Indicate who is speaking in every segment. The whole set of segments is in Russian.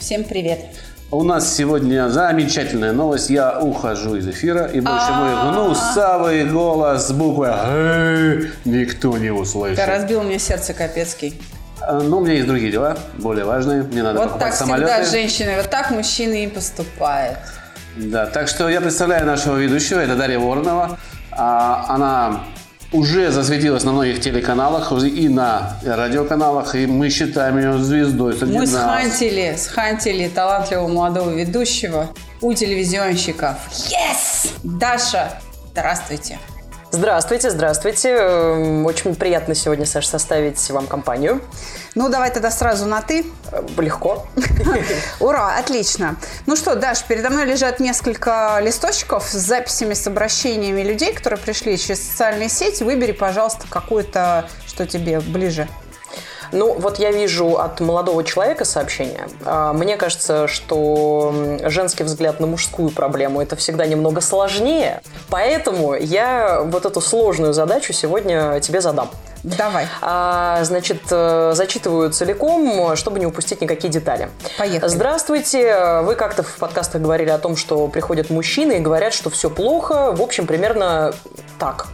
Speaker 1: Всем привет.
Speaker 2: У нас сегодня замечательная новость. Я ухожу из эфира, и больше мой гнусавый голос с буквой «Г» никто не
Speaker 1: Ты
Speaker 2: услышит.
Speaker 1: разбил мне сердце Капецкий.
Speaker 2: А, Но у меня есть другие дела, более важные. Мне надо
Speaker 1: Вот
Speaker 2: покупать
Speaker 1: так
Speaker 2: самолеты.
Speaker 1: всегда женщины, вот так мужчины и поступают.
Speaker 2: Да, так что я представляю нашего ведущего, это Дарья Воронова. А, Она уже засветилась на многих телеканалах и на радиоканалах, и мы считаем ее звездой. среди
Speaker 1: Мы
Speaker 2: нас.
Speaker 1: схантили, схантили талантливого молодого ведущего у телевизионщиков. Yes! Даша, здравствуйте.
Speaker 3: Здравствуйте, здравствуйте. Эм, Очень приятно сегодня, Саш, составить вам компанию.
Speaker 1: Ну, давай тогда сразу на «ты».
Speaker 3: Э, Легко.
Speaker 1: Ура, отлично. Ну что, Даш, передо мной лежат несколько листочков с записями, с обращениями людей, которые пришли через социальные сети. Выбери, пожалуйста, какую-то, что тебе ближе.
Speaker 3: Ну, вот я вижу от молодого человека сообщение. А, Мне кажется, что женский взгляд на мужскую проблему – это всегда немного сложнее. Поэтому я вот эту сложную задачу сегодня тебе задам.
Speaker 1: Давай.
Speaker 3: А, значит, э, зачитываю целиком, чтобы не упустить никакие детали.
Speaker 1: Поехали.
Speaker 3: Здравствуйте. Вы как-то в подкастах говорили о том, что приходят мужчины и говорят, что все плохо. В общем, примерно так.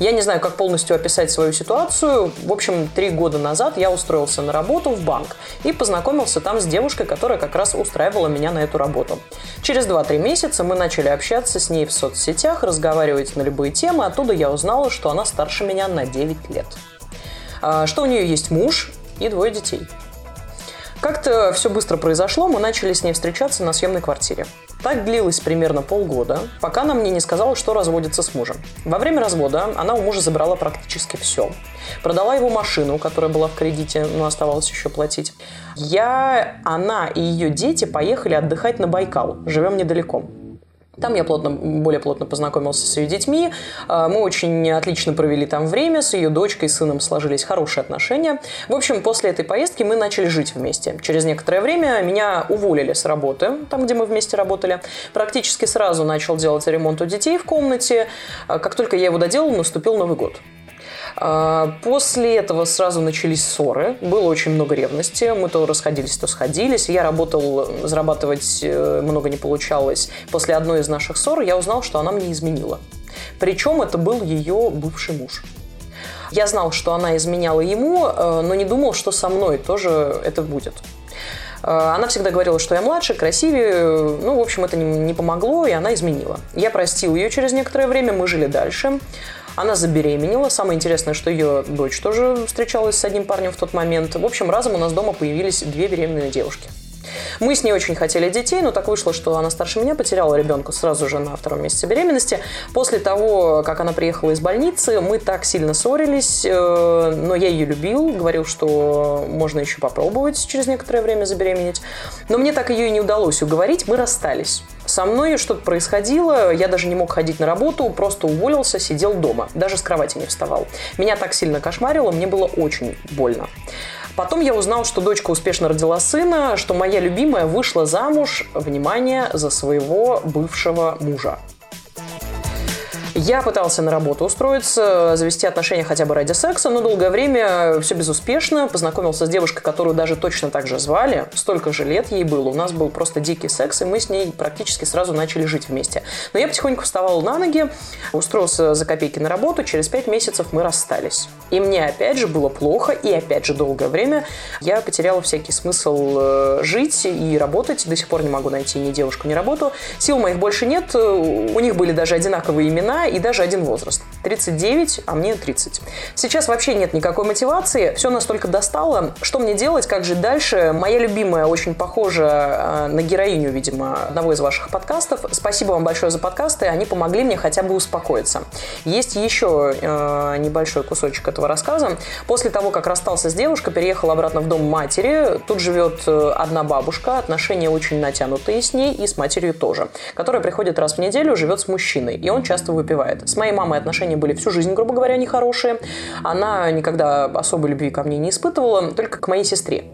Speaker 3: Я не знаю, как полностью описать свою ситуацию. В общем, три года назад я устроился на работу в банк и познакомился там с девушкой, которая как раз устраивала меня на эту работу. Через 2-3 месяца мы начали общаться с ней в соцсетях, разговаривать на любые темы. Оттуда я узнала, что она старше меня на 9 лет. А, Что у нее есть муж и двое детей. Как-то все быстро произошло, мы начали с ней встречаться на съемной квартире. Так длилось примерно полгода, пока она мне не сказала, что разводится с мужем. Во время развода она у мужа забрала практически все. Продала его машину, которая была в кредите, но оставалось еще платить. Я, она и ее дети поехали отдыхать на Байкал. Живем недалеко. Там я плотно, более плотно познакомился с ее детьми. А, Мы очень отлично провели там время. С ее дочкой и сыном сложились хорошие отношения. В общем, после этой поездки мы начали жить вместе. Через некоторое время меня уволили с работы, там, где мы вместе работали. Практически сразу начал делать ремонт у детей в комнате. А, Как только я его доделал, наступил Новый год. А, После этого сразу начались ссоры. Было очень много ревности. Мы то расходились, то сходились. Я работал, зарабатывать э, много не получалось. После одной из наших ссор я узнал, что она мне изменила. Причем это был ее бывший муж. Я знал, что она изменяла ему, э, но не думал, что со мной тоже это будет. Э, Она всегда говорила, что я младше, красивее. Ну, в общем, это не, помогло, и она изменила. Я простил ее через некоторое время, мы жили дальше. Она забеременела. Самое интересное, что ее дочь тоже встречалась с одним парнем в тот момент. В общем, разом у нас дома появились две беременные девушки. Мы с ней очень хотели детей, но так вышло, что она старше меня, потеряла ребенка сразу же на втором месяце беременности. После того, как она приехала из больницы, мы так сильно ссорились, э, но я ее любил, говорил, что можно еще попробовать через некоторое время забеременеть. Но мне так ее и не удалось уговорить, мы расстались. Со мной что-то происходило, я даже не мог ходить на работу, просто уволился, сидел дома, даже с кровати не вставал. Меня так сильно кошмарило, мне было очень больно. Потом я узнал, что дочка успешно родила сына, что моя любимая вышла замуж, внимание, за своего бывшего мужа. Я пытался на работу устроиться, завести отношения хотя бы ради секса, но долгое время все безуспешно. Познакомился с девушкой, которую даже точно так же звали. Столько же лет ей было. У нас был просто дикий секс, и мы с ней практически сразу начали жить вместе. Но я потихоньку вставал на ноги, устроился за копейки на работу. Через пять месяцев мы расстались. И мне опять же было плохо, и опять же долгое время я потеряла всякий смысл э, жить и работать. До сих пор не могу найти ни девушку, ни работу. Сил моих больше нет. У них были даже одинаковые имена и даже один возраст. 39, а мне 30. Сейчас вообще нет никакой мотивации, все настолько достало. Что мне делать, как жить дальше? Моя любимая очень похожа э, на героиню, видимо, одного из ваших подкастов. Спасибо вам большое за подкасты, они помогли мне хотя бы успокоиться. Есть еще э, небольшой кусочек этого рассказа. После того, как расстался с девушкой, переехал обратно в дом матери. Тут живет э, одна бабушка, отношения очень натянутые с ней и с матерью тоже, которая приходит раз в неделю, живет с мужчиной, и он часто выпивает. С моей мамой отношения были всю жизнь, грубо говоря, нехорошие. Она никогда особой любви ко мне не испытывала, только к моей сестре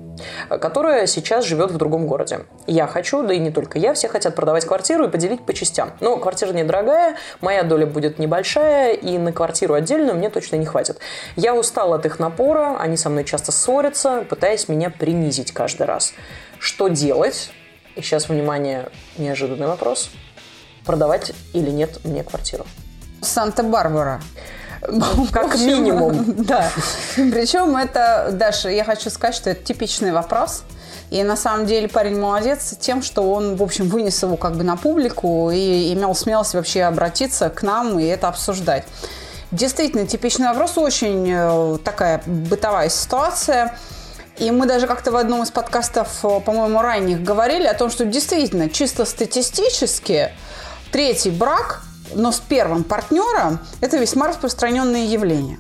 Speaker 3: которая сейчас живет в другом городе. Я хочу, да и не только я, все хотят продавать квартиру и поделить по частям. Но квартира недорогая, моя доля будет небольшая, и на квартиру отдельную мне точно не хватит. Я устал от их напора, они со мной часто ссорятся, пытаясь меня принизить каждый раз. Что делать? И сейчас, внимание, неожиданный вопрос. Продавать или нет мне квартиру?
Speaker 1: Санта-Барбара.
Speaker 3: Как минимум.
Speaker 1: Да. Причем это, Даша, я хочу сказать, что это типичный вопрос. И на самом деле парень молодец тем, что он, в общем, вынес его как бы на публику и имел смелость вообще обратиться к нам и это обсуждать. Действительно, типичный вопрос, очень э, такая бытовая ситуация. И мы даже как-то в одном из подкастов, э, по-моему, ранних говорили о том, что действительно, чисто статистически, третий брак но с первым партнером это весьма распространенное явление.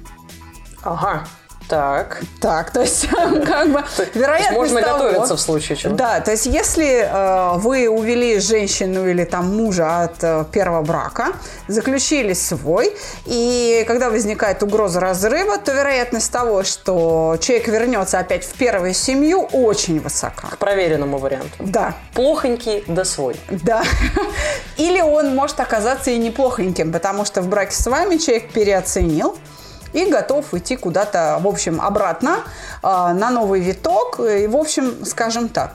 Speaker 3: Ага. Так.
Speaker 1: Так, то есть как бы вероятность
Speaker 3: Можно
Speaker 1: того,
Speaker 3: готовиться в случае чего.
Speaker 1: Да, то есть если э, вы увели женщину или там мужа от э, первого брака, заключили свой, и когда возникает угроза разрыва, то вероятность того, что человек вернется опять в первую семью, очень высока.
Speaker 3: К проверенному варианту.
Speaker 1: Да.
Speaker 3: Плохонький да свой.
Speaker 1: Да. Или он может оказаться и неплохоньким, потому что в браке с вами человек переоценил, и готов идти куда-то, в общем, обратно э, на новый виток. И, в общем, скажем так,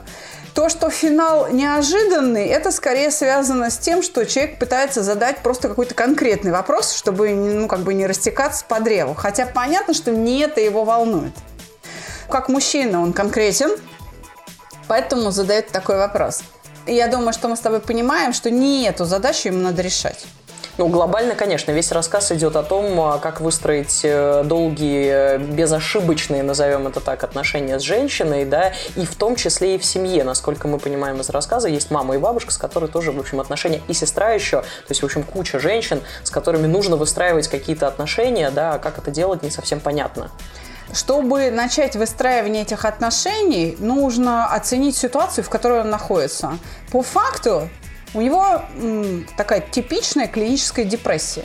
Speaker 1: то, что финал неожиданный, это скорее связано с тем, что человек пытается задать просто какой-то конкретный вопрос, чтобы ну, как бы не растекаться по древу. Хотя понятно, что не это его волнует. Как мужчина он конкретен, поэтому задает такой вопрос. И я думаю, что мы с тобой понимаем, что не эту задачу ему надо решать.
Speaker 3: Ну, глобально, конечно, весь рассказ идет о том, а, как выстроить э, долгие, безошибочные, назовем это так, отношения с женщиной, да, и в том числе и в семье. Насколько мы понимаем из рассказа, есть мама и бабушка, с которой тоже, в общем, отношения, и сестра еще, то есть, в общем, куча женщин, с которыми нужно выстраивать какие-то отношения, да, а как это делать, не совсем понятно.
Speaker 1: Чтобы начать выстраивание этих отношений, нужно оценить ситуацию, в которой он находится. По факту, у него м, такая типичная клиническая депрессия.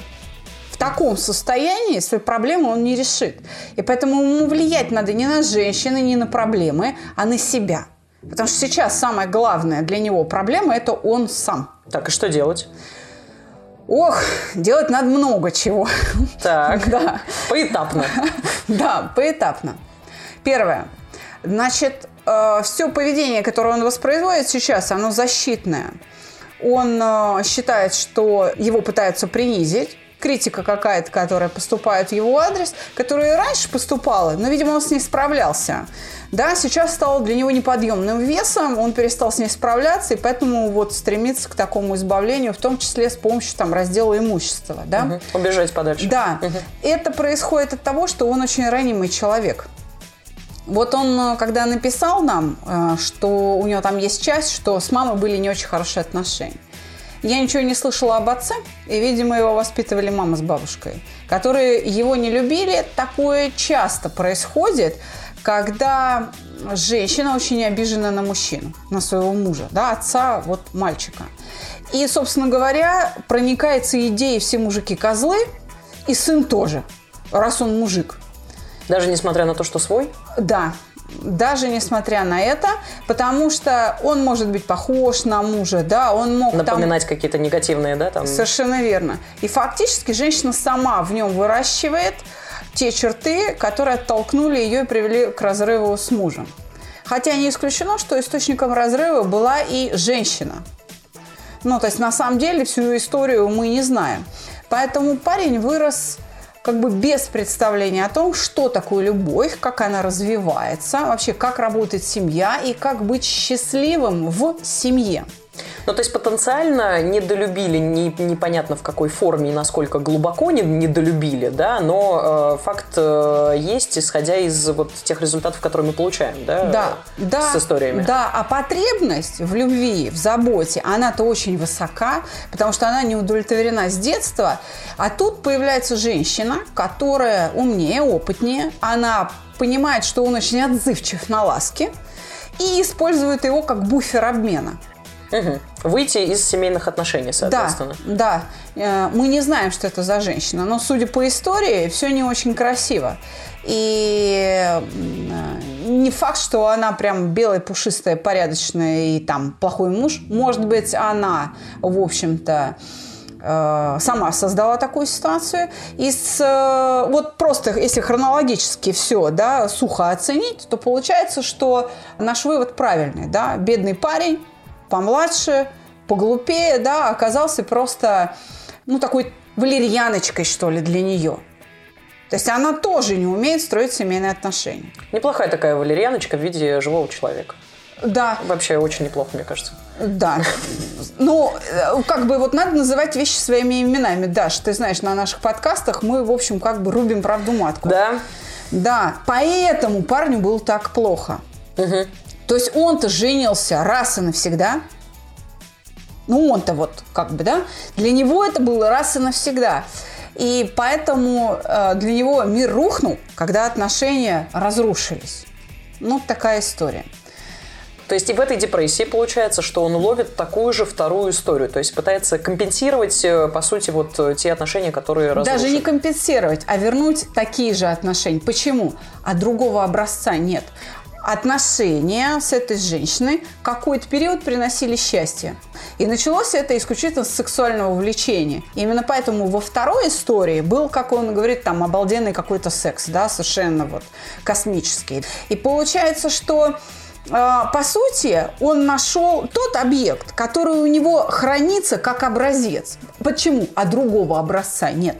Speaker 1: В таком состоянии свои проблемы он не решит. И поэтому ему влиять надо не на женщины, не на проблемы, а на себя. Потому что сейчас самая главная для него проблема – это он сам.
Speaker 3: Так, и что делать?
Speaker 1: Ох, делать надо много чего.
Speaker 3: Так, да. поэтапно.
Speaker 1: Да, поэтапно. Первое. Значит, э, все поведение, которое он воспроизводит сейчас, оно защитное. Он э, считает, что его пытаются принизить, критика какая-то, которая поступает в его адрес, которая раньше поступала, но, видимо, он с ней справлялся. Да, сейчас стало для него неподъемным весом, он перестал с ней справляться, и поэтому вот стремится к такому избавлению, в том числе с помощью там раздела имущества. Да?
Speaker 3: Угу. Убежать подальше.
Speaker 1: Да. Угу. Это происходит от того, что он очень ранимый человек. Вот он, э, когда написал нам, э, что у него там есть часть, что с мамой были не очень хорошие отношения. Я ничего не слышала об отце, и, видимо, его воспитывали мама с бабушкой, которые его не любили. Такое часто происходит, когда женщина очень обижена на мужчину, на своего мужа, да, отца вот мальчика. И, собственно говоря, проникается идеей все мужики козлы, и сын тоже, раз он мужик.
Speaker 3: Даже несмотря на то, что свой?
Speaker 1: Да, даже несмотря на это, потому что он может быть похож на мужа, да, он мог
Speaker 3: напоминать
Speaker 1: там...
Speaker 3: какие-то негативные, да, там.
Speaker 1: Совершенно верно. И фактически женщина сама в нем выращивает те черты, которые оттолкнули ее и привели к разрыву с мужем. Хотя не исключено, что источником разрыва была и женщина. Ну, то есть на самом деле всю историю мы не знаем. Поэтому парень вырос как бы без представления о том, что такое любовь, как она развивается, вообще как работает семья и как быть счастливым в семье.
Speaker 3: Ну, то есть потенциально недолюбили, не, непонятно в какой форме и насколько глубоко не, недолюбили, да, но э, факт э, есть, исходя из вот тех результатов, которые мы получаем, да,
Speaker 1: Да, да,
Speaker 3: с историями.
Speaker 1: Да, а потребность в любви, в заботе, она-то очень высока, потому что она не удовлетворена с детства. А тут появляется женщина, которая умнее, опытнее, она понимает, что он очень отзывчив на ласки и использует его как буфер обмена.
Speaker 3: Мгм. Выйти из семейных отношений, соответственно.
Speaker 1: Да, да. Э, Мы не знаем, что это за женщина, но судя по истории, все не очень красиво. И э, не факт, что она прям белая, пушистая, порядочная и там плохой муж. Может быть, она, в общем-то, э, сама создала такую ситуацию. И с, вот просто, если хронологически все, да, сухо оценить, то получается, что наш вывод правильный, да, бедный парень, помладше, поглупее, да, оказался просто, ну, такой валерьяночкой, что ли, для нее. То есть она тоже не умеет строить семейные отношения.
Speaker 3: Неплохая такая валерьяночка в виде живого человека.
Speaker 1: Да,
Speaker 3: Вообще очень неплохо, мне кажется.
Speaker 1: да. Ну, э, как бы вот надо называть вещи своими именами. Даш, ты знаешь, на наших подкастах мы, в общем, как бы рубим правду матку.
Speaker 3: Да?
Speaker 1: Да, поэтому парню было так плохо. То есть он-то женился раз и навсегда. Ну, он-то вот как бы, да, для него это было раз и навсегда. И поэтому э, для него мир рухнул, когда отношения разрушились. Ну, такая история.
Speaker 3: То есть и в этой депрессии получается, что он ловит такую же вторую историю. То есть пытается компенсировать, э, по сути, вот э, те отношения, которые разрушили.
Speaker 1: Даже не компенсировать, а вернуть такие же отношения. Почему? А другого образца нет. Отношения с этой женщиной какой-то период приносили счастье. И началось это исключительно с сексуального влечения. Именно поэтому во второй истории был, как он говорит, там обалденный какой-то секс, да, совершенно вот космический. И получается, что э, по сути, он нашел тот объект, который у него хранится как образец. Почему? А другого образца нет.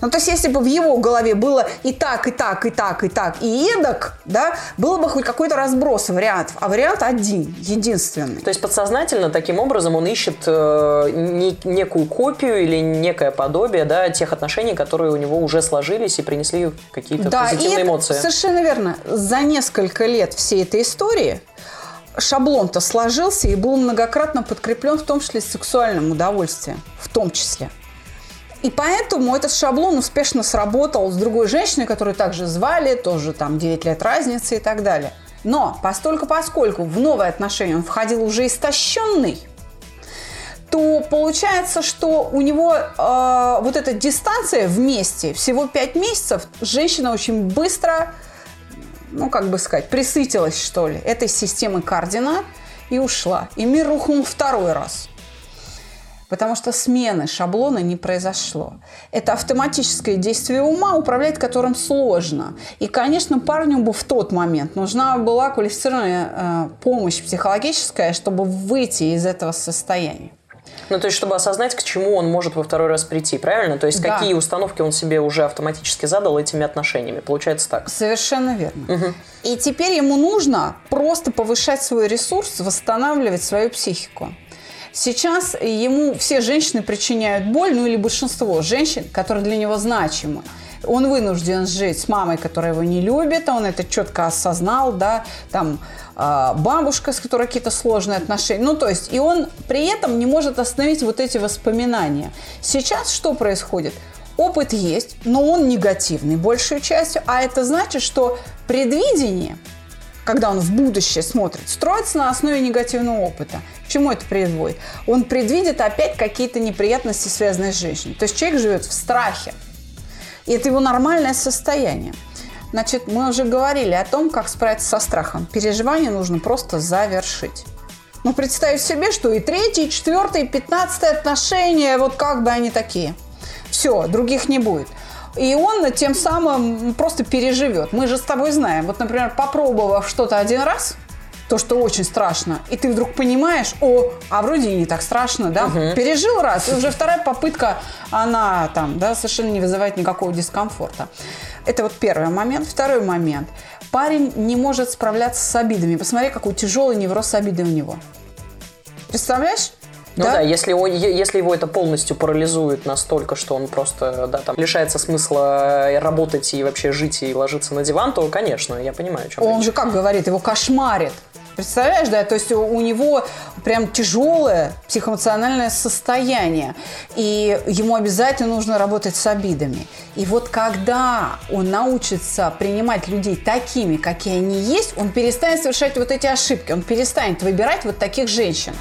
Speaker 1: Ну, то есть, если бы в его голове было и так, и так, и так, и так, и эдак, да, было бы хоть какой-то разброс вариантов, а вариант один, единственный.
Speaker 3: То есть подсознательно таким образом он ищет э, не- некую копию или некое подобие да, тех отношений, которые у него уже сложились и принесли какие-то
Speaker 1: Да, и
Speaker 3: позитивные
Speaker 1: это
Speaker 3: эмоции.
Speaker 1: совершенно верно. За несколько лет всей этой истории шаблон-то сложился и был многократно подкреплен в том числе сексуальным удовольствием, в том числе. И поэтому этот шаблон успешно сработал с другой женщиной, которую также звали, тоже там 9 лет разницы и так далее. Но постольку поскольку в новые отношения он входил уже истощенный, то получается, что у него э, вот эта дистанция вместе, всего 5 месяцев, женщина очень быстро, ну, как бы сказать, присытилась, что ли, этой системой координат и ушла. И мир рухнул второй раз. Потому что смены шаблона не произошло. Это автоматическое действие ума, управлять которым сложно. И, конечно, парню бы в тот момент нужна была квалифицированная э, помощь психологическая, чтобы выйти из этого состояния.
Speaker 3: Ну, то есть, чтобы осознать, к чему он может во второй раз прийти, правильно? То есть,
Speaker 1: Да.
Speaker 3: какие установки он себе уже автоматически задал этими отношениями. Получается так.
Speaker 1: Совершенно верно. И теперь ему нужно просто повышать свой ресурс, восстанавливать свою психику. Сейчас ему все женщины причиняют боль, ну или большинство женщин, которые для него значимы. Он вынужден жить с мамой, которая его не любит, он это четко осознал, да, там э, бабушка, с которой какие-то сложные отношения. Ну, то есть, и он при этом не может остановить вот эти воспоминания. Сейчас что происходит? Опыт есть, но он негативный большей частью, а это значит, что предвидение, когда он в будущее смотрит, строится на основе негативного опыта. К чему это приводит? Он предвидит опять какие-то неприятности, связанные с женщиной. То есть человек живет в страхе. И это его нормальное состояние. Значит, мы уже говорили о том, как справиться со страхом. Переживание нужно просто завершить. Ну, представить себе, что и третье, и четвертое, и пятнадцатое отношения, вот как бы они такие. Все, других не будет. И он тем самым просто переживет. Мы же с тобой знаем. Вот, например, попробовав что-то один раз, то, что очень страшно, и ты вдруг понимаешь, о, а вроде и не так страшно, да? Пережил раз, и уже вторая попытка, она там, да, совершенно не вызывает никакого дискомфорта. Это вот первый момент. Второй момент. Парень не может справляться с обидами. Посмотри, какой тяжелый невроз обиды у него. Представляешь?
Speaker 3: Ну да, если, он, если его это полностью парализует настолько, что он просто да, там, лишается смысла работать и вообще жить и ложиться на диван, то, конечно, я понимаю, о чем
Speaker 1: Он
Speaker 3: речь.
Speaker 1: же как говорит, его кошмарит. Представляешь, да, то есть у него прям тяжелое психоэмоциональное состояние, и ему обязательно нужно работать с обидами. И вот когда он научится принимать людей такими, какие они есть, он перестанет совершать вот эти ошибки, он перестанет выбирать вот таких женщин.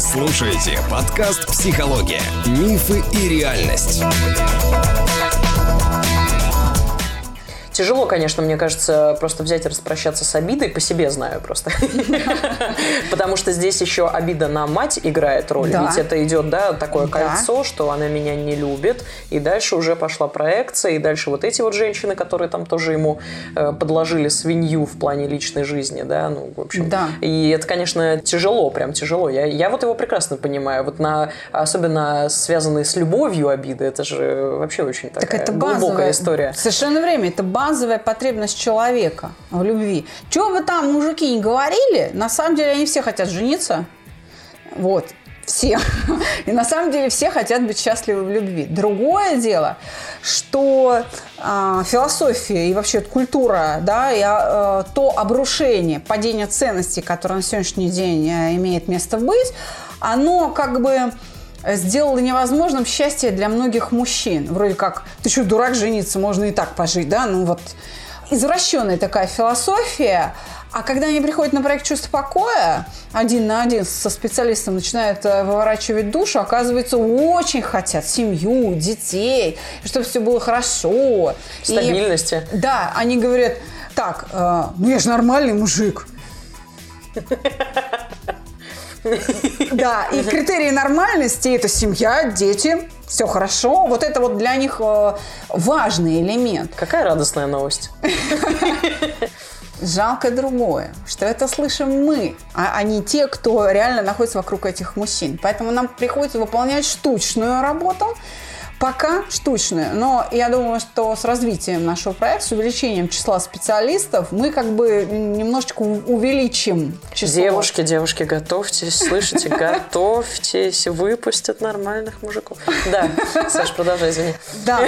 Speaker 4: Слушаете подкаст «Психология. Мифы и реальность».
Speaker 3: Тяжело, конечно, мне кажется, просто взять и распрощаться с обидой, по себе знаю просто. Потому что здесь еще обида на мать играет роль. Ведь это идет, да, такое кольцо, что она меня не любит. И дальше уже пошла проекция, и дальше вот эти вот женщины, которые там тоже ему э, подложили свинью в плане личной жизни, да, ну, в общем. И это, конечно, тяжело, прям тяжело. Я, я вот его прекрасно понимаю. Вот на, особенно связанные с любовью обиды, это же вообще очень
Speaker 1: Так
Speaker 3: такая глубокая история.
Speaker 1: Совершенно время. Это базовая потребность человека в любви. Чего вы там, мужики, не говорили? На самом деле они все хотят жениться. Вот. Все. И на самом деле все хотят быть счастливы в любви. Другое дело, что а, философия и вообще культура, да, и а, э, то обрушение, падение ценностей, которое на сегодняшний день э, имеет место быть, оно как бы сделало невозможным счастье для многих мужчин. Вроде как, ты что, дурак жениться, можно и так пожить, да? Ну вот извращенная такая философия. А когда они приходят на проект «Чувство покоя», один на один со специалистом начинают э, выворачивать душу, оказывается, очень хотят семью, детей, чтобы все было хорошо. И-
Speaker 3: Стабильности.
Speaker 1: да, они говорят, так, э, ну я же нормальный мужик. Да, и критерии нормальности – это семья, дети, все хорошо. Вот это вот для них э, важный элемент.
Speaker 3: Какая радостная новость.
Speaker 1: Жалко другое, что это слышим мы, а, а не те, кто реально находится вокруг этих мужчин. Поэтому нам приходится выполнять штучную работу, пока штучную. Но я думаю, что с развитием нашего проекта, с увеличением числа специалистов, мы как бы немножечко увеличим число.
Speaker 3: Девушки, девушки, готовьтесь, слышите, готовьтесь, выпустят нормальных мужиков. Да, Саш, продолжай, извини.
Speaker 1: Да,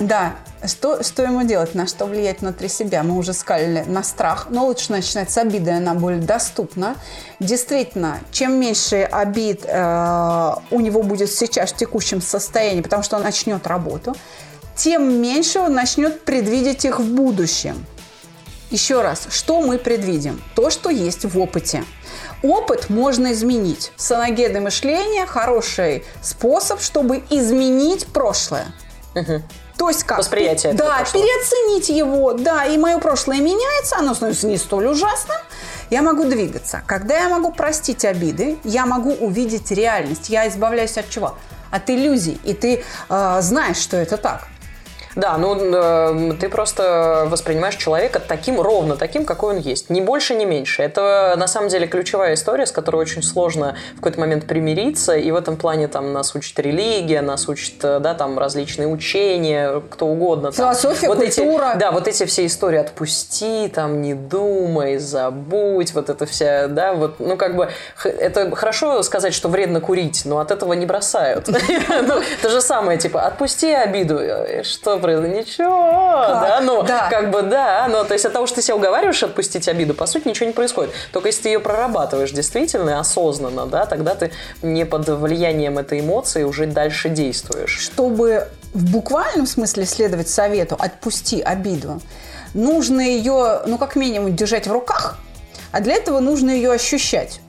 Speaker 1: да. Что, что ему делать, на что влиять внутри себя? Мы уже сказали на страх, но лучше начинать с обиды, она более доступна. Действительно, чем меньше обид э, у него будет сейчас в текущем состоянии, потому что он начнет работу, тем меньше он начнет предвидеть их в будущем. Еще раз, что мы предвидим? То, что есть в опыте. Опыт можно изменить. Саногенное мышление – хороший способ, чтобы изменить прошлое. То есть как?
Speaker 3: Восприятие
Speaker 1: Да, переоценить его. Да, и мое прошлое меняется, оно становится не столь ужасным. Я могу двигаться. Когда я могу простить обиды, я могу увидеть реальность. Я избавляюсь от чего? От иллюзий. И ты э, знаешь, что это так.
Speaker 3: Да, ну э, ты просто воспринимаешь человека таким, ровно таким, какой он есть. Ни больше, ни меньше. Это на самом деле ключевая история, с которой очень сложно в какой-то момент примириться. И в этом плане там нас учит религия, нас учит, э, да, там различные учения, кто угодно. там.
Speaker 1: Философия,
Speaker 3: вот эти-
Speaker 1: культура.
Speaker 3: да, вот эти все истории отпусти, там, не думай, забудь, вот это вся, да, вот, ну, как бы, это хорошо сказать, что вредно курить, но от этого не бросают. Ну, То же самое, типа, отпусти обиду, Э, что произошло, ничего, да, ну,
Speaker 1: Да.
Speaker 3: как бы, да, но, то есть от того, что ты себя уговариваешь отпустить обиду, по сути, ничего не происходит. Только если ты ее прорабатываешь действительно осознанно, да, тогда ты не под влиянием этой эмоции уже дальше действуешь.
Speaker 1: Чтобы в буквальном смысле следовать совету «отпусти обиду», нужно ее, ну, как минимум, держать в руках, а для этого нужно ее ощущать.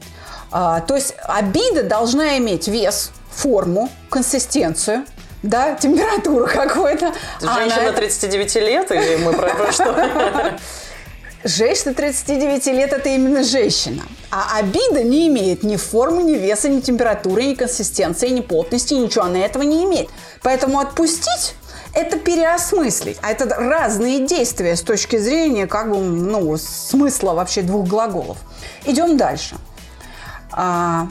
Speaker 1: А, то есть обида должна иметь вес, форму, консистенцию, да, температуру какую-то.
Speaker 3: Ты
Speaker 1: А на
Speaker 3: женщина
Speaker 1: это-
Speaker 3: 39 лет, или мы про, про что?
Speaker 1: Женщина 39 лет – это именно женщина. А обида не имеет ни формы, ни веса, ни температуры, ни консистенции, ни плотности, ничего она этого не имеет. Поэтому отпустить – это переосмыслить. А это разные действия с точки зрения как бы, ну, смысла вообще двух глаголов. Идем дальше. А,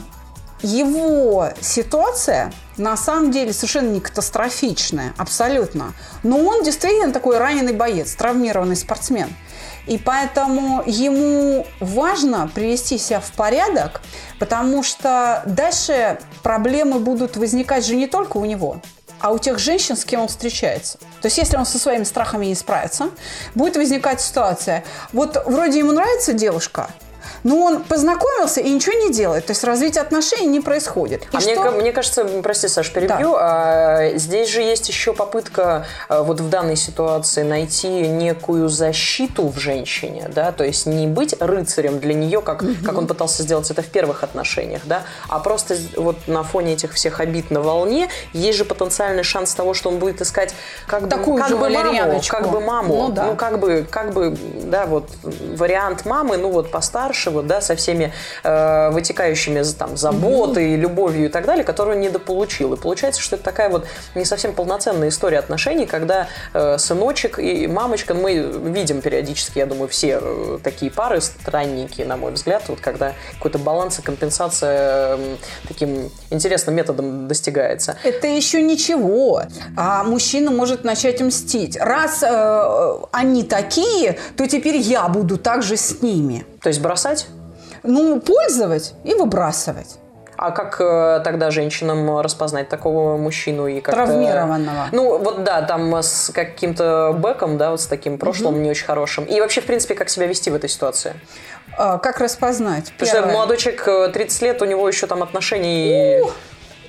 Speaker 1: его ситуация на самом деле совершенно не катастрофичная, абсолютно. Но он действительно такой раненый боец, травмированный спортсмен. И поэтому ему важно привести себя в порядок, потому что дальше проблемы будут возникать же не только у него, а у тех женщин, с кем он встречается. То есть, если он со своими страхами не справится, будет возникать ситуация. Вот вроде ему нравится девушка, но он познакомился и ничего не делает. То есть развитие отношений не происходит.
Speaker 3: И а что... мне, мне кажется, прости, Саш, перебью, да. а, здесь же есть еще попытка а, вот в данной ситуации найти некую защиту в женщине, да, то есть не быть рыцарем для нее, как, угу. как он пытался сделать это в первых отношениях, да, а просто вот на фоне этих всех обид на волне есть же потенциальный шанс того, что он будет искать как
Speaker 1: Такую
Speaker 3: бы, как
Speaker 1: же
Speaker 3: бы маму, как бы маму,
Speaker 1: ну, да.
Speaker 3: ну как бы, как бы, да, вот вариант мамы, ну вот постарше, вот, да, со всеми э, вытекающими там заботой, mm-hmm. любовью и так далее, которую недополучил. И получается, что это такая вот не совсем полноценная история отношений, когда э, сыночек и мамочка, мы видим периодически, я думаю, все э, такие пары странники, на мой взгляд, вот когда какой-то баланс и компенсация таким интересным методом достигается.
Speaker 1: Это еще ничего. А мужчина может начать мстить. Раз э, они такие, то теперь я буду также с ними.
Speaker 3: То есть бросать?
Speaker 1: Ну, пользовать и выбрасывать.
Speaker 3: А как э, тогда женщинам распознать такого мужчину и как
Speaker 1: травмированного?
Speaker 3: Ну вот да, там с каким-то бэком, да, вот с таким прошлым угу. не очень хорошим. И вообще в принципе как себя вести в этой ситуации?
Speaker 1: А, как распознать?
Speaker 3: Потому Первое. что молодой человек 30 лет, у него еще там отношений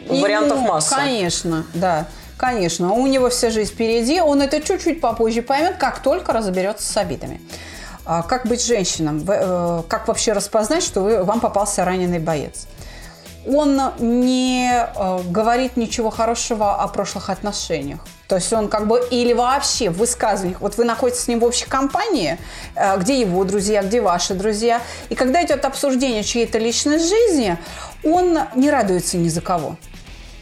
Speaker 3: У, вариантов ему, масса.
Speaker 1: Конечно, да. Конечно, у него вся жизнь впереди, он это чуть-чуть попозже поймет, как только разберется с обидами. А как быть женщинам? Э, как вообще распознать, что вы, вам попался раненый боец? Он не э, говорит ничего хорошего о прошлых отношениях. То есть он как бы или вообще в высказываниях, вот вы находитесь с ним в общей компании, э, где его друзья, где ваши друзья, и когда идет обсуждение чьей-то личной жизни, он не радуется ни за кого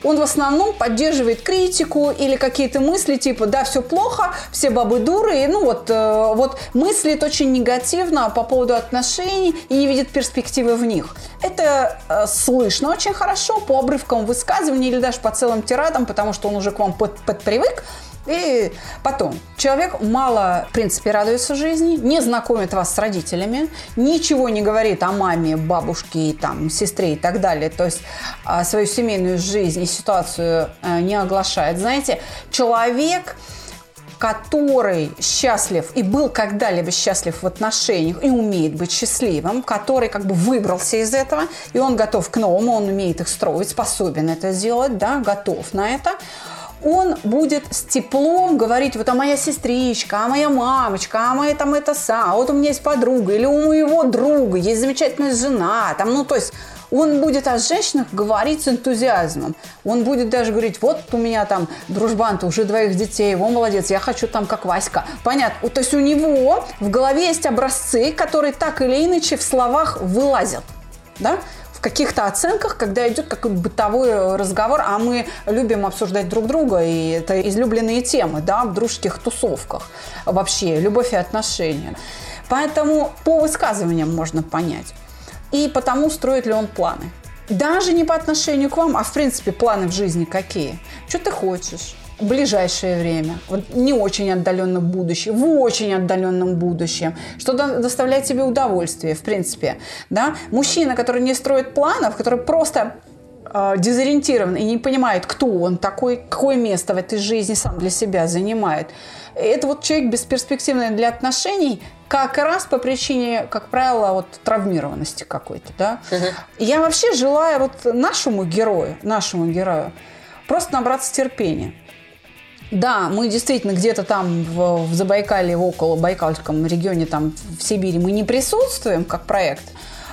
Speaker 1: он в основном поддерживает критику или какие-то мысли типа «да, все плохо, все бабы дуры», и, ну вот, э, вот мыслит очень негативно по поводу отношений и не видит перспективы в них. Это э, слышно очень хорошо по обрывкам высказываний или даже по целым тирадам, потому что он уже к вам под, подпривык, и потом, человек мало, в принципе, радуется жизни, не знакомит вас с родителями, ничего не говорит о маме, бабушке, там, сестре и так далее. То есть а, свою семейную жизнь и ситуацию э, не оглашает. Знаете, человек который счастлив и был когда-либо счастлив в отношениях и умеет быть счастливым, который как бы выбрался из этого, и он готов к новому, он умеет их строить, способен это сделать, да, готов на это, он будет с теплом говорить, вот а моя сестричка, а моя мамочка, а моя там это са, а вот у меня есть подруга, или у моего друга есть замечательная жена, там, ну, то есть он будет о женщинах говорить с энтузиазмом. Он будет даже говорить, вот у меня там дружбан, уже двоих детей, его молодец, я хочу там как Васька. Понятно. То есть у него в голове есть образцы, которые так или иначе в словах вылазят. Да? Каких-то оценках, когда идет какой-то бытовой разговор, а мы любим обсуждать друг друга, и это излюбленные темы, да, в дружеских тусовках вообще, любовь и отношения. Поэтому по высказываниям можно понять. И потому строит ли он планы. Даже не по отношению к вам, а в принципе планы в жизни какие. Что ты хочешь? Ближайшее время, вот не очень отдаленном будущем, в очень отдаленном будущем, что доставляет тебе удовольствие, в принципе. Да? Мужчина, который не строит планов, который просто э, дезориентирован и не понимает, кто он такой, какое место в этой жизни сам для себя занимает. Это вот человек бесперспективный для отношений, как раз по причине, как правило, вот травмированности какой-то, да. Угу. Я вообще желаю вот нашему герою, нашему герою просто набраться терпения. Да, мы действительно где-то там в, в Забайкалье, в около Байкальском регионе, там в Сибири мы не присутствуем как проект,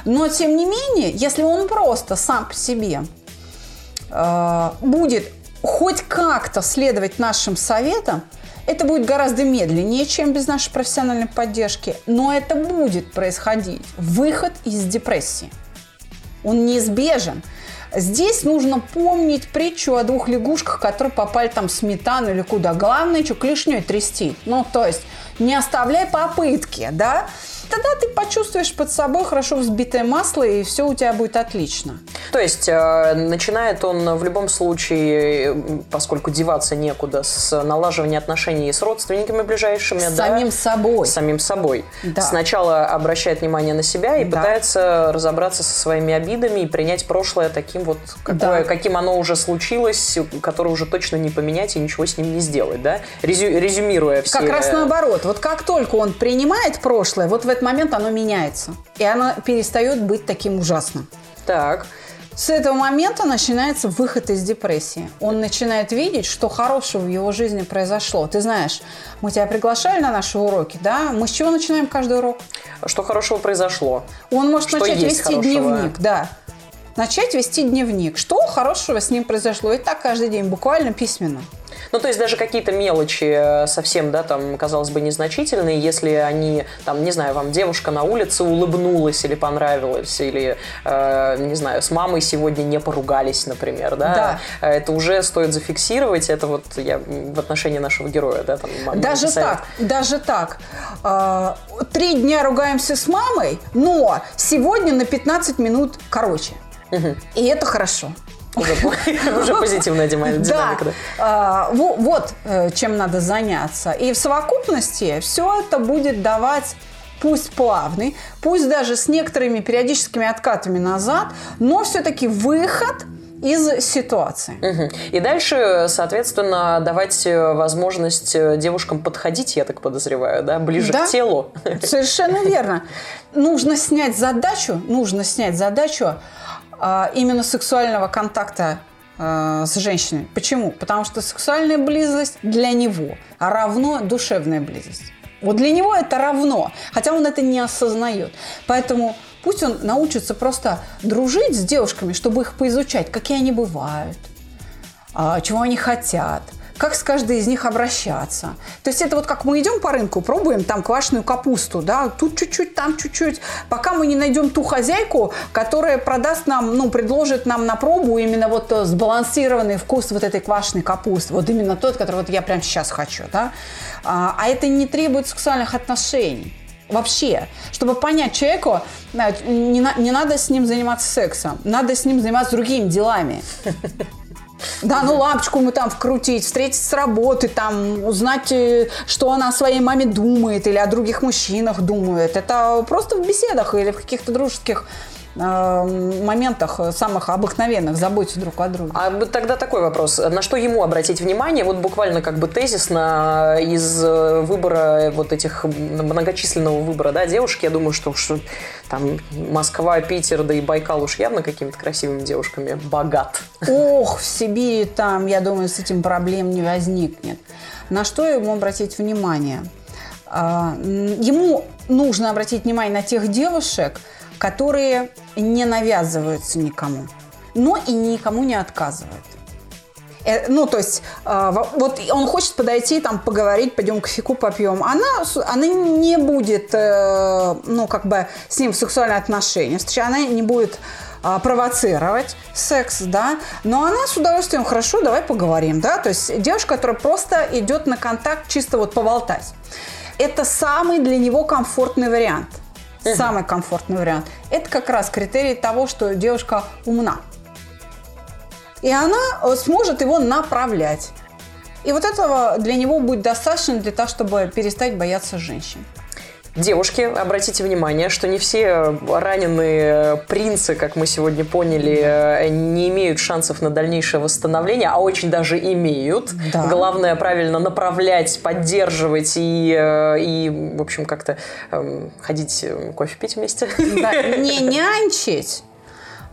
Speaker 1: но тем не менее, если он просто сам по себе э, будет хоть как-то следовать нашим советам, это будет гораздо медленнее, чем без нашей профессиональной поддержки, но это будет происходить. Выход из депрессии. Он неизбежен. Здесь нужно помнить притчу о двух лягушках, которые попали там в сметану или куда. Главное, что клешней трясти. Ну, то есть не оставляй попытки, да. Тогда ты почувствуешь под собой хорошо взбитое масло, и все у тебя будет отлично.
Speaker 3: То есть э, начинает он в любом случае, э, поскольку деваться некуда, с налаживания отношений с родственниками ближайшими,
Speaker 1: С
Speaker 3: да,
Speaker 1: самим собой.
Speaker 3: с самим собой.
Speaker 1: Да.
Speaker 3: Сначала обращает внимание на себя и
Speaker 1: Да.
Speaker 3: пытается разобраться со своими обидами и принять прошлое таким вот, какое,
Speaker 1: Да.
Speaker 3: каким оно уже случилось, которое уже точно не поменять и ничего с ним не сделать, да? Резю- резюмируя все...
Speaker 1: Как раз наоборот. Вот как только он принимает прошлое, вот в этот момент оно меняется. И оно перестает быть таким ужасным.
Speaker 3: Так.
Speaker 1: С этого момента начинается выход из депрессии. Он начинает видеть, что хорошего в его жизни произошло. Ты знаешь, мы тебя приглашали на наши уроки, да? Мы с чего начинаем каждый урок?
Speaker 3: Что хорошего произошло?
Speaker 1: Он может
Speaker 3: Что
Speaker 1: начать вести
Speaker 3: хорошего?
Speaker 1: дневник, да. Начать вести дневник. Что хорошего с ним произошло? И так каждый день, буквально письменно.
Speaker 3: Ну, то есть даже какие-то мелочи э, совсем, да, там, казалось бы, незначительные, если они, там, не знаю, вам девушка на улице улыбнулась или понравилась, или, э, не знаю, с мамой сегодня не поругались, например, да,
Speaker 1: Да.
Speaker 3: Э, это уже стоит зафиксировать, это вот я в отношении нашего героя, да, там, мама
Speaker 1: Даже так, даже так. А, Три дня ругаемся с мамой, но сегодня на 15 минут короче. И это хорошо.
Speaker 3: Уже, позитивная динамика, да.
Speaker 1: А, во- вот э, чем надо заняться. И в совокупности все это будет давать пусть плавный, пусть даже с некоторыми периодическими откатами назад, но все-таки выход из ситуации.
Speaker 3: Мгм. И дальше, соответственно, давать э, возможность э, девушкам подходить, я так подозреваю, да, ближе
Speaker 1: Да.
Speaker 3: к телу.
Speaker 1: Совершенно верно. Нужно снять задачу, нужно снять задачу именно сексуального контакта а, с женщиной. Почему? Потому что сексуальная близость для него равно душевная близость. Вот для него это равно, хотя он это не осознает. Поэтому пусть он научится просто дружить с девушками, чтобы их поизучать, какие они бывают, а, чего они хотят, как с каждой из них обращаться. То есть это вот как мы идем по рынку, пробуем там квашеную капусту, да, тут чуть-чуть, там чуть-чуть, пока мы не найдем ту хозяйку, которая продаст нам, ну, предложит нам на пробу именно вот э, сбалансированный вкус вот этой квашеной капусты, вот именно тот, который вот я прямо сейчас хочу, да. А, а это не требует сексуальных отношений. Вообще, чтобы понять человеку, да, не, не надо с ним заниматься сексом, надо с ним заниматься другими делами. Да, ну лампочку мы там вкрутить, встретиться с работы, там узнать, э, что она о своей маме думает или о других мужчинах думает. Это просто в беседах или в каких-то дружеских моментах э, самых обыкновенных заботе друг о друге.
Speaker 3: А тогда такой вопрос. На что ему обратить внимание? Вот буквально как бы тезисно из э, выбора вот этих многочисленного выбора да, девушки, я думаю, что, что там Москва, Питер, да и Байкал уж явно какими-то красивыми девушками богат.
Speaker 1: Ох, в Сибири там, я думаю, с этим проблем не возникнет. На что ему обратить внимание? А, Ему нужно обратить внимание на тех девушек, которые не навязываются никому, но и никому не отказывают. Э, Ну, то есть, э, во- вот он хочет подойти, там, поговорить, пойдем кофейку попьем. Она, она не будет, э, ну, как бы, с ним в сексуальные отношения. Она не будет а, провоцировать секс, да, но она с удовольствием, хорошо, давай поговорим, да, то есть девушка, которая просто идет на контакт чисто вот поболтать. Это самый для него комфортный вариант. Самый комфортный вариант. Это как раз критерий того, что девушка умна и она э, сможет его направлять. И вот этого для него будет достаточно для того, чтобы перестать бояться женщин.
Speaker 3: Девушки, обратите внимание, что не все раненые принцы, как мы сегодня поняли, э, не имеют шансов на дальнейшее восстановление, а очень даже имеют.
Speaker 1: Да.
Speaker 3: Главное правильно направлять, поддерживать и, э, и в общем, как-то эм, ходить э, кофе пить вместе.
Speaker 1: Да, не нянчить,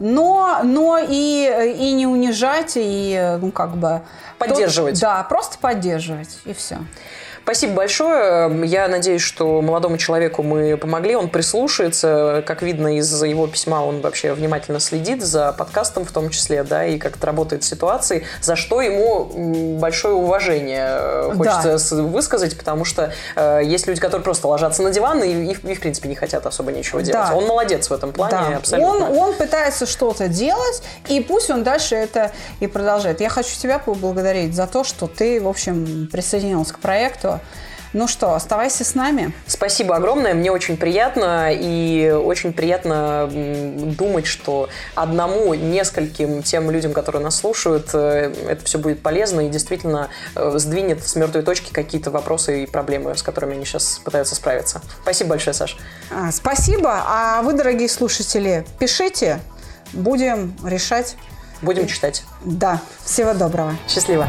Speaker 1: но, но и, и не унижать, и э, ну, как бы...
Speaker 3: Поддерживать.
Speaker 1: То- да, просто поддерживать, и все.
Speaker 3: Спасибо большое. Я надеюсь, что молодому человеку мы помогли. Он прислушается. Как видно из его письма, он вообще внимательно следит за подкастом в том числе, да, и как это работает ситуации, за что ему большое уважение э, хочется
Speaker 1: Да.
Speaker 3: высказать, потому что э, есть люди, которые просто ложатся на диван и, и, и, в принципе, не хотят особо ничего делать.
Speaker 1: Да.
Speaker 3: Он молодец в этом плане,
Speaker 1: Да.
Speaker 3: абсолютно.
Speaker 1: Он, он пытается что-то делать, и пусть он дальше это и продолжает. Я хочу тебя поблагодарить за то, что ты, в общем, присоединился к проекту. Ну что, оставайся с нами.
Speaker 3: Спасибо огромное, мне очень приятно, и очень приятно думать, что одному, нескольким тем людям, которые нас слушают, э, это все будет полезно и действительно э, сдвинет с мертвой точки какие-то вопросы и проблемы, с которыми они сейчас пытаются справиться. Спасибо большое, Саш.
Speaker 1: А, спасибо. А вы, дорогие слушатели, пишите, будем решать.
Speaker 3: Будем читать.
Speaker 1: Да. Всего доброго.
Speaker 3: Счастливо.